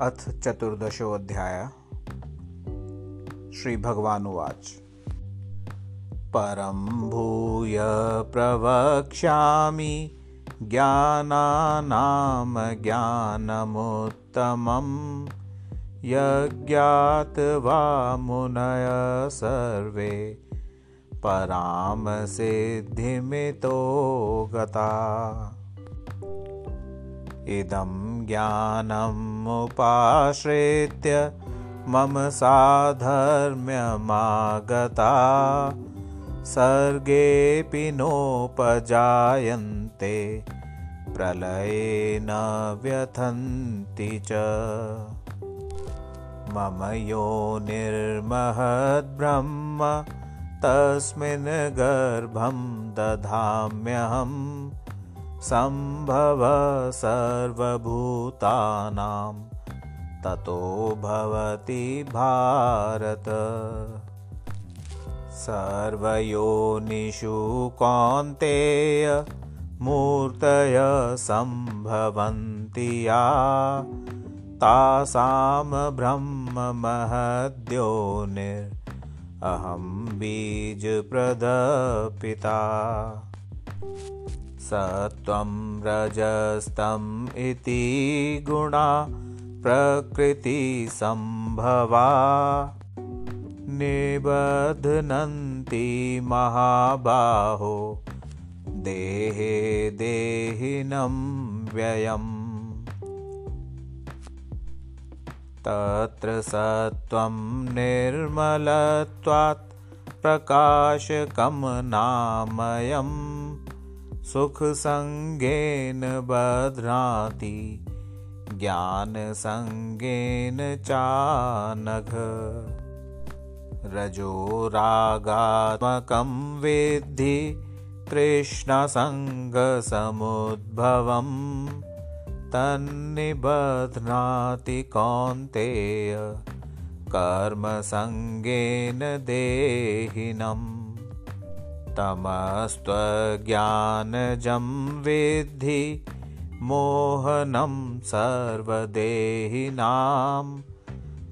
अथ चतुर्दशोऽध्याय। श्रीभगवानुवाच। परं भूय प्रवक्ष्यामि ज्ञानानां ज्ञानमुत्तमं यज्ञात् वा मुनय सर्वे। परां सिद्धिमितो गता। इदं ज्ञानमुपाश्रित्य मम साधर्म्यमागता। सर्गेऽपि नोपजायन्ते प्रलये न व्यथन्ति च। मम यो निर्महद्ब्रह्म तस्मिन् गर्भं दधाम्यहम् सम्भव सर्वभूतानां ततो भवति भारत। सर्वयोनिषु कौन्तेय मूर्तय सम्भवन्ति या तासां ब्रह्ममहद्योनिरहं बीजप्रदपिता सत्वं रजस्तम् इति गुणा प्रकृतिसम्भवा निबध्नन्ति महाबाहो देहे देहिनं व्ययम्। तत्र सत्वं निर्मलत्वात् प्रकाशकमनामयम् सुखसङ्गेन बध्नाति ज्ञानसङ्गेन चानघ। रजोरागात्मकं वेद्धि तृष्णसङ्गसमुद्भवं तन्निबध्नाति कौन्तेय कर्मसङ्गेन देहिनम् तमस्त्वज्ञानजं विद्धि मोहनं सर्वदेहिनां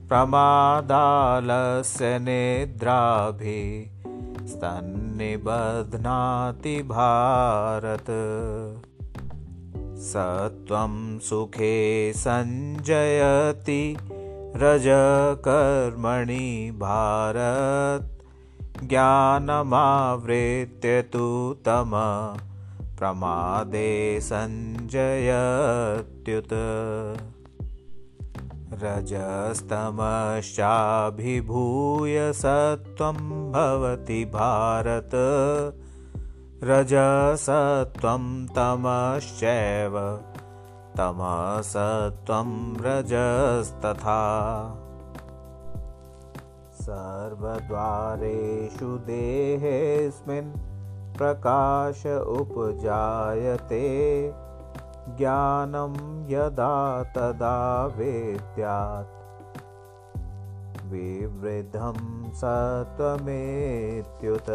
प्रमादालस्य निद्राभिस्तन्निबध्नाति भारत। स त्वं सुखे सञ्जयति रजकर्मणि भारत ज्ञानमावृत्य तु तम प्रमादे सञ्जयत्युत। रजस्तमश्चाभिभूय सत्वं भवति भारत। रजसत्वं तमश्चैव तमसत्वं रजस्तथा सर्वद्वारेषु देहेऽस्मिन् प्रकाश उपजायते। ज्ञानं यदा तदा वेद्यात्। विवृद्धं सत्वमेत्युत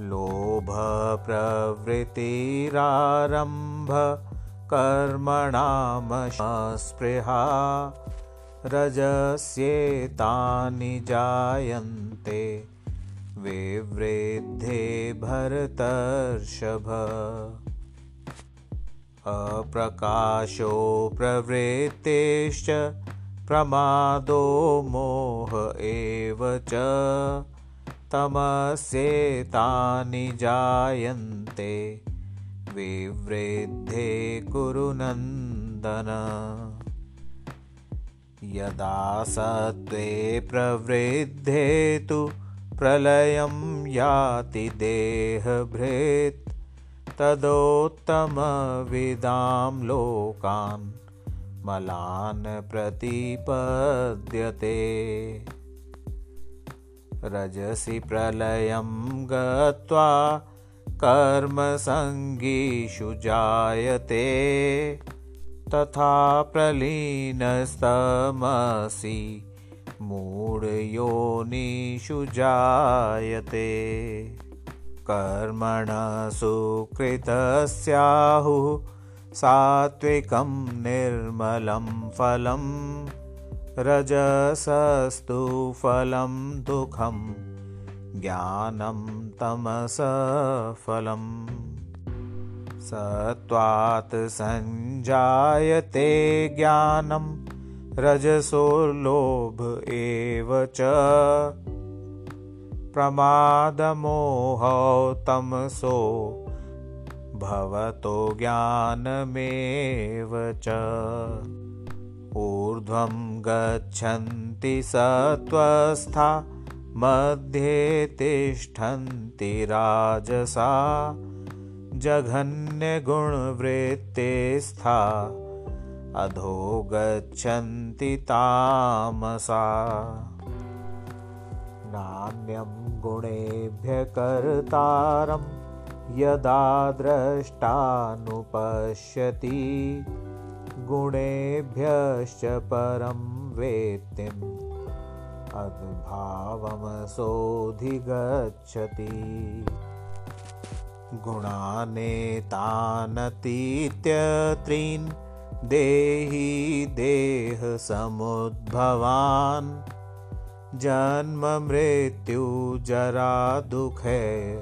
लोभप्रवृत्तिरारम्भ कर्मणामस्पृहा रजस्येतानि जायन्ते विवृद्धे भरतर्षभ। अप्रकाशो प्रवृत्तेश्च प्रमादो मोह एव च। तमस्येतानि जायन्ते विवृद्धे कुरुनन्दन यदा सत्त्वे प्रवृद्धे तु प्रलयं याति देहभृत् तदोत्तमविदां लोकान् मलान् प्रतिपद्यते। रजसि प्रलयं गत्वा कर्मसङ्गीषु जायते तथा प्रलीनस्तमसि मूढयोनिषु जायते। कर्मण सुकृतस्याहुः सात्विकं निर्मलं फलं रजसस्तु फलं दुःखं ज्ञानं तमसफलम् सत्त्वात् सञ्जायते ज्ञानं रजसोर्लोभ एव च। प्रमादमोहौ तमसो भवतो ज्ञानमेव च। ऊर्ध्वं गच्छन्ति सत्त्वस्था मध्ये तिष्ठन्ति राजसा जघन्यगुणवृत्तिस्था अधो गच्छन्ति तामसा। नान्यं गुणेभ्य कर्तारं यदा द्रष्टानुपश्यति। गुणेभ्यश्च परं वेत्तिम् अद्भावमसोऽधिगच्छति गुणानेतानतीत्यत्रीन् देहि देहसमुद्भवान्। जन्ममृत्युजरा दुःखे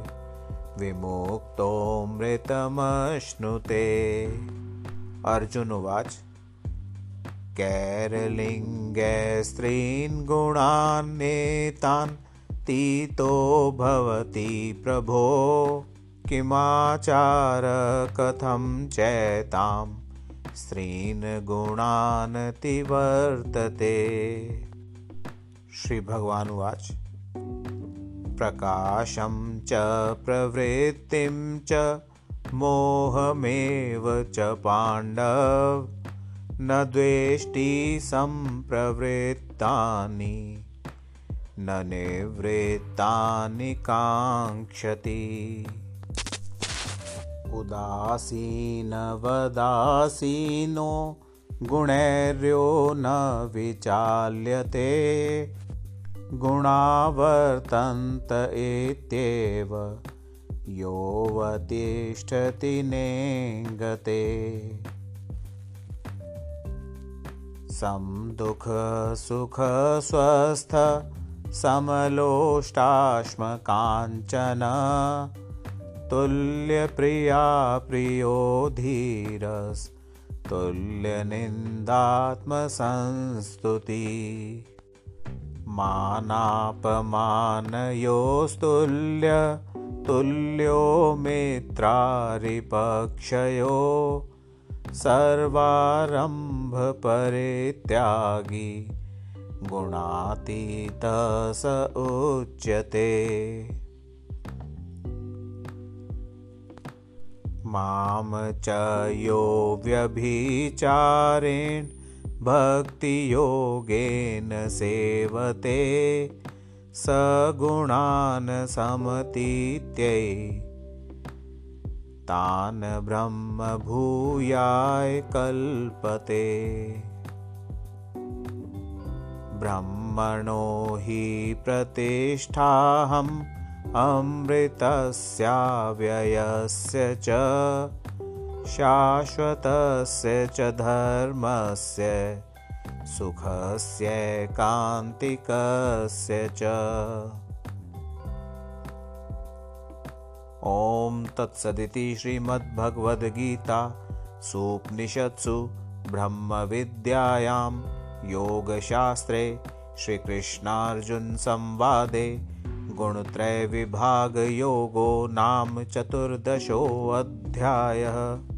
विमुक्तो मृतमश्नुते। अर्जुन उवाच कैरलिङ्गे स्त्रीन् गुणान्नेतान् तीतो भवति प्रभो किमाचार कथं चैतां स्त्रीन् गुणानतिवर्तते श्रीभगवानुवाच। प्रकाशं च प्रवृत्तिं च मोहमेव च पाण्डव। न द्वेष्टि सम्प्रवृत्तानि न निवृत्तानि काङ्क्षति उदासीनवदासीनो गुणैर्यो न विचाल्यते। गुणावर्तन्त इत्येव योऽवतिष्ठति नेङ्गते। समदुःखसुखस्वस्थ समलोष्टाश्मकाञ्चन तुल्यप्रिया प्रियो धीरस्तुल्यनिन्दात्मसंस्तुति मानापमानयोस्तुल्य तुल्यो मित्रारिपक्षयो सर्वारम्भपरित्यागी गुणातीतः स उच्यते मां च यो व्यभिचारेण भक्तियोगेन सेवते स गुणान् समतीत्यै। तान् ब्रह्मभूयाय कल्पते। ब्रह्मणो हि प्रतिष्ठाहम् अमृतस्याव्ययस्य च शाश्वतस्य च धर्मस्य सुखस्यैकान्तिकस्य च। ॐ तत्सदिति श्रीमद्भगवद्गीता सूपनिषत्सु ब्रह्मविद्यायां योगशास्त्रे श्रीकृष्णार्जुनसंवादे गुणत्रयविभागयोगो नाम चतुर्दशोऽध्यायः